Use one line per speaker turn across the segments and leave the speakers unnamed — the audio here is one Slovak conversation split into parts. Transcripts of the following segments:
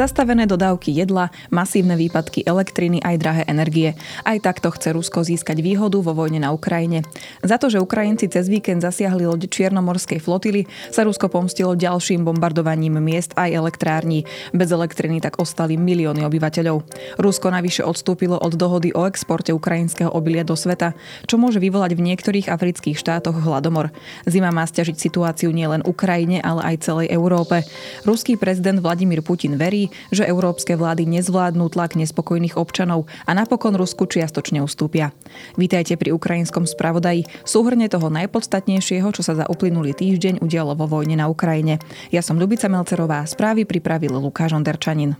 Zastavené dodávky jedla, masívne výpadky elektriny aj drahé energie. Aj takto chce Rusko získať výhodu vo vojne na Ukrajine. Za to, že Ukrajinci cez víkend zasiahli loď Čiernomorskej flotily, sa Rusko pomstilo ďalším bombardovaním miest aj elektrární. Bez elektriny tak ostali milióny obyvateľov. Rusko navyše odstúpilo od dohody o exporte ukrajinského obilia do sveta, čo môže vyvolať v niektorých afrických štátoch hladomor. Zima má stiažiť situáciu nielen Ukrajine, ale aj celej Európe. Ruský prezident Vladimír Putin verí, že európske vlády nezvládnu tlak nespokojných občanov a napokon Rusku čiastočne ustúpia. Vítajte pri ukrajinskom spravodaji, súhrne toho najpodstatnejšieho, čo sa za uplynulý týždeň udialo vo vojne na Ukrajine. Ja som Ľubica Melcerová, správy pripravil Lukáš Onderčanin.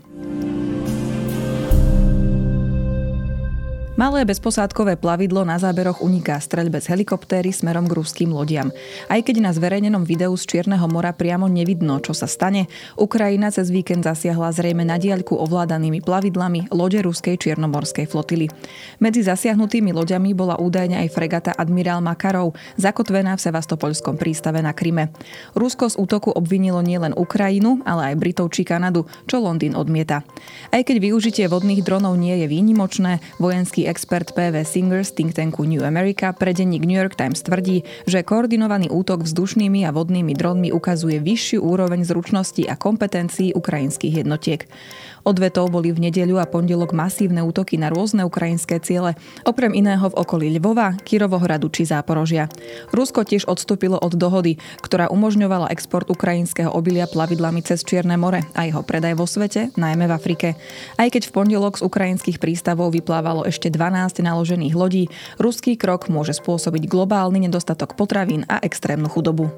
Malé bezposádkové plavidlo na záberoch uniká streľbe z helikoptéry smerom k ruským lodiam. Aj keď na zverejnenom videu z Čierneho mora priamo nevidno, čo sa stane, Ukrajina cez víkend zasiahla zrejme na diaľku ovládanými plavidlami lode ruskej čiernomorskej flotily. Medzi zasiahnutými loďami bola údajne aj fregata admirál Makarov, zakotvená v Sevastopolskom prístave na Kryme. Rusko z útoku obvinilo nielen Ukrajinu, ale aj Britov či Kanadu, čo Londýn odmieta. Aj keď využitie vodných dronov nie je výnimočné, vojenský expert PV Singers think tanku New America pre denník New York Times tvrdí, že koordinovaný útok vzdušnými a vodnými dronmi ukazuje vyššiu úroveň zručnosti a kompetencií ukrajinských jednotiek. Odvetov boli v nedeľu a pondelok masívne útoky na rôzne ukrajinské ciele, okrem iného v okolí Lvova, Kirovohradu či Záporožia. Rusko tiež odstúpilo od dohody, ktorá umožňovala export ukrajinského obilia plavidlami cez Čierne more a jeho predaj vo svete, najmä v Afrike. Aj keď v pondelok z ukrajinských prístavov vyplávalo ešte 12 naložených lodí, ruský krok môže spôsobiť globálny nedostatok potravín a extrémnu chudobu.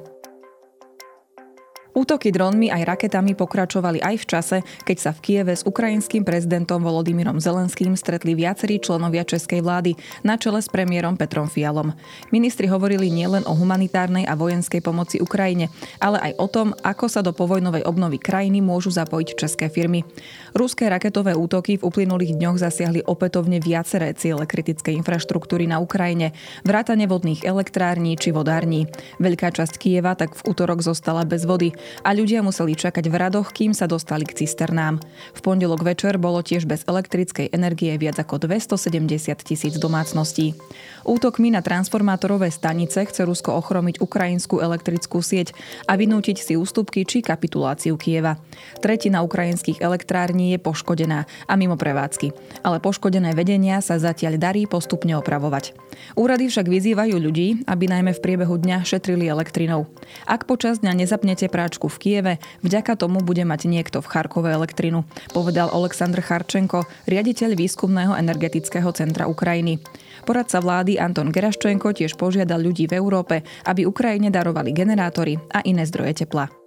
Útoky dronmi aj raketami pokračovali aj v čase, keď sa v Kieve s ukrajinským prezidentom Volodymyrom Zelenským stretli viacerí členovia českej vlády na čele s premiérom Petrom Fialom. Ministri hovorili nielen o humanitárnej a vojenskej pomoci Ukrajine, ale aj o tom, ako sa do povojnovej obnovy krajiny môžu zapojiť české firmy. Ruské raketové útoky v uplynulých dňoch zasiahli opätovne viaceré ciele kritickej infraštruktúry na Ukrajine, vrátane vodných elektrární či vodární. Veľká časť Kieva tak v útorok zostala bez vody a ľudia museli čakať v radoch, kým sa dostali k cisternám. V pondelok večer bolo tiež bez elektrickej energie viac ako 270 tisíc domácností. Útokmi na transformátorové stanice chce Rusko ochromiť ukrajinskú elektrickú sieť a vynútiť si ústupky či kapituláciu Kieva. Tretina ukrajinských elektrární je poškodená a mimo prevádzky, ale poškodené vedenia sa zatiaľ darí postupne opravovať. Úrady však vyzývajú ľudí, aby najmä v priebehu dňa šetrili elektrinou. Ak počas dňa nezapnete práčku v Kieve, vďaka tomu bude mať niekto v Charkove elektrinu, povedal Oleksandr Charčenko, riaditeľ výskumného energetického centra Ukrajiny. Poradca vlády Anton Geraščenko tiež požiadal ľudí v Európe, aby Ukrajine darovali generátory a iné zdroje tepla.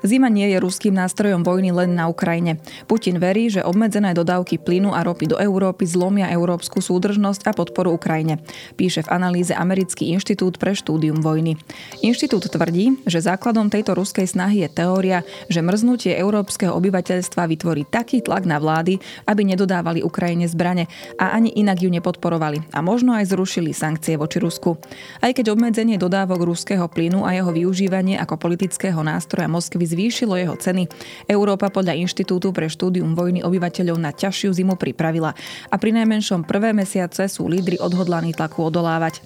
Zima nie je ruským nástrojom vojny len na Ukrajine. Putin verí, že obmedzené dodávky plynu a ropy do Európy zlomia európsku súdržnosť a podporu Ukrajine, píše v analýze Americký inštitút pre štúdium vojny. Inštitút tvrdí, že základom tejto ruskej snahy je teória, že mrznutie európskeho obyvateľstva vytvorí taký tlak na vlády, aby nedodávali Ukrajine zbrane a ani inak ju nepodporovali a možno aj zrušili sankcie voči Rusku. Aj keď obmedzenie dodávok ruského plynu a jeho využívanie ako politického nástroja Moskvy zvýšilo jeho ceny, Európa podľa Inštitútu pre štúdium vojny obyvateľov na ťažšiu zimu pripravila a pri najmenšom prvé mesiace sú lídry odhodlaní tlaku odolávať.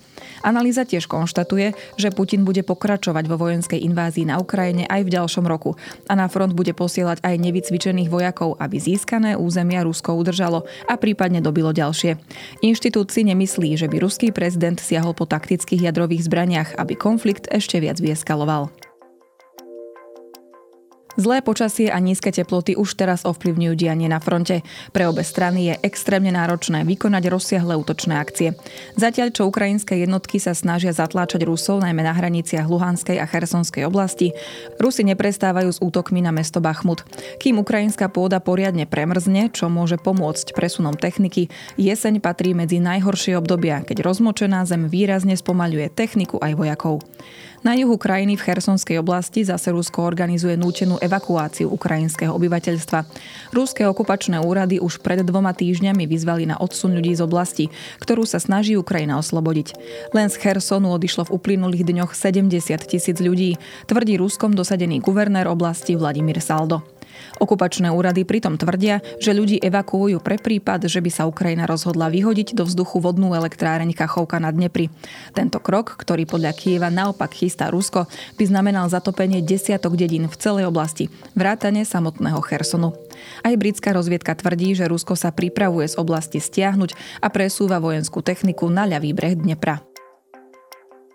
Analýza tiež konštatuje, že Putin bude pokračovať vo vojenskej invázii na Ukrajine aj v ďalšom roku a na front bude posielať aj nevycvičených vojakov, aby získané územia Rusko udržalo a prípadne dobilo ďalšie. Inštitút si nemyslí, že by ruský prezident siahol po taktických jadrových zbraniach, aby konflikt ešte viac vyeskaloval. Zlé počasie a nízke teploty už teraz ovplyvňujú dianie na fronte. Pre obe strany je extrémne náročné vykonať rozsiahle útočné akcie. Zatiaľ, čo ukrajinské jednotky sa snažia zatláčať Rusov najmä na hraniciach Luhanskej a Chersonskej oblasti, Rusi neprestávajú s útokmi na mesto Bachmut. Kým ukrajinská pôda poriadne premrzne, čo môže pomôcť presunom techniky, jeseň patrí medzi najhoršie obdobia, keď rozmočená zem výrazne spomaľuje techniku aj vojakov. Na juhu krajiny v Chersonskej oblasti zase Rusko organizuje nútenú evakuáciu ukrajinského obyvateľstva. Ruské okupačné úrady už pred dvoma týždňami vyzvali na odsun ľudí z oblasti, ktorú sa snaží Ukrajina oslobodiť. Len z Chersonu odišlo v uplynulých dňoch 70 tisíc ľudí, tvrdí Ruskom dosadený guvernér oblasti Vladimír Saldo. Okupačné úrady pritom tvrdia, že ľudí evakuujú pre prípad, že by sa Ukrajina rozhodla vyhodiť do vzduchu vodnú elektráreň Kachovka na Dnepri. Tento krok, ktorý podľa Kieva naopak chystá Rusko, by znamenal zatopenie desiatok dedín v celej oblasti, vrátane samotného Chersonu. Aj britská rozviedka tvrdí, že Rusko sa pripravuje z oblasti stiahnuť a presúva vojenskú techniku na ľavý breh Dnepra.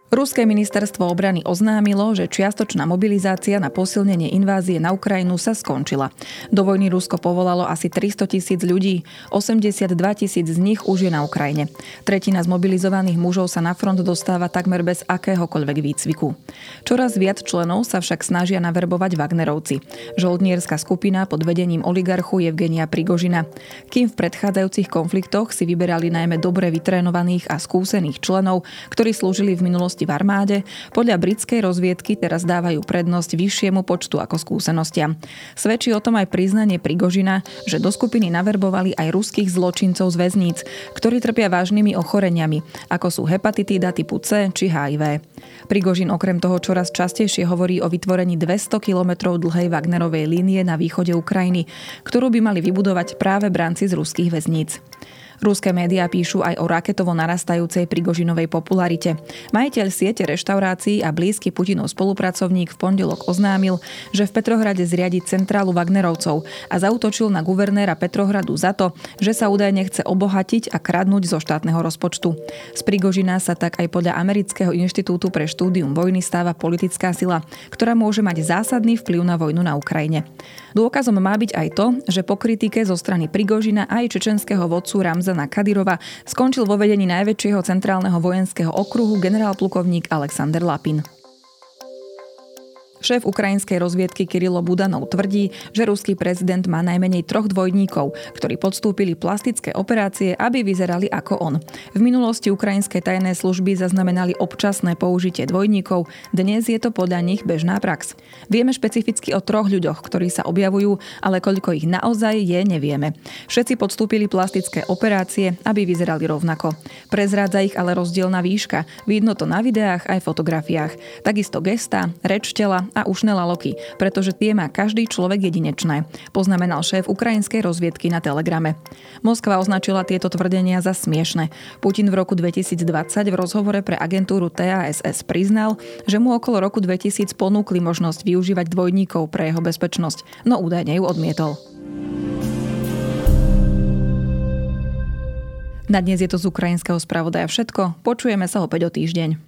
Ruské ministerstvo obrany oznámilo, že čiastočná mobilizácia na posilnenie invázie na Ukrajinu sa skončila. Do vojny Rusko povolalo asi 300 tisíc ľudí, 82 tisíc z nich už je na Ukrajine. Tretina zmobilizovaných mužov sa na front dostáva takmer bez akéhokoľvek výcviku. Čoraz viac členov sa však snažia naverbovať Wagnerovci. Žoldnierská skupina pod vedením oligarchu Evgenia Prigožina. Kým v predchádzajúcich konfliktoch si vyberali najmä dobre vytrénovaných a skúsených členov, ktorí slúžili v minulosti minulosti v armáde, podľa britskej rozviedky teraz dávajú prednosť vyššiemu počtu ako skúsenostiam. Svedčí o tom aj priznanie Prigožina, že do skupiny naverbovali aj ruských zločincov z väzníc, ktorí trpia vážnymi ochoreniami, ako sú hepatitída typu C či HIV. Prigožin okrem toho čoraz častejšie hovorí o vytvorení 200 km dlhej Wagnerovej línie na východe Ukrajiny, ktorú by mali vybudovať práve branci z ruských väzníc. Ruské médiá píšu aj o raketovo narastajúcej Prigožinovej popularite. Majiteľ siete reštaurácií a blízky Putinov spolupracovník v pondelok oznámil, že v Petrohrade zriadi centrálu Wagnerovcov a zautočil na guvernéra Petrohradu za to, že sa údajne chce obohatiť a kradnúť zo štátneho rozpočtu. Z Prigožina sa tak aj podľa Amerického inštitútu pre štúdium vojny stáva politická sila, ktorá môže mať zásadný vplyv na vojnu na Ukrajine. Dôkazom má byť aj to, že po kritike zo strany Prigožina aj čečenského vodcu Ramza Ramzana Kadyrova skončil vo vedení najväčšieho centrálneho vojenského okruhu generál-plukovník Alexander Lapin. Šéf ukrajinskej rozviedky Kirilo Budanov tvrdí, že ruský prezident má najmenej troch dvojníkov, ktorí podstúpili plastické operácie, aby vyzerali ako on. V minulosti ukrajinské tajné služby zaznamenali občasné použitie dvojníkov, dnes je to podľa nich bežná prax. Vieme špecificky o troch ľuďoch, ktorí sa objavujú, ale koľko ich naozaj je, nevieme. Všetci podstúpili plastické operácie, aby vyzerali rovnako. Prezrádza ich ale rozdielna výška, vidno to na videách aj fotografiách. Takisto gesta, reč tela a ušné laloky, pretože tie má každý človek jedinečné, poznamenal šéf ukrajinskej rozviedky na Telegrame. Moskva označila tieto tvrdenia za smiešne. Putin v roku 2020 v rozhovore pre agentúru TASS priznal, že mu okolo roku 2000 ponúkli možnosť využívať dvojníkov pre jeho bezpečnosť, no údajne ju odmietol. Na dnes je to z ukrajinského spravodaja všetko. Počujeme sa opäť o týždeň.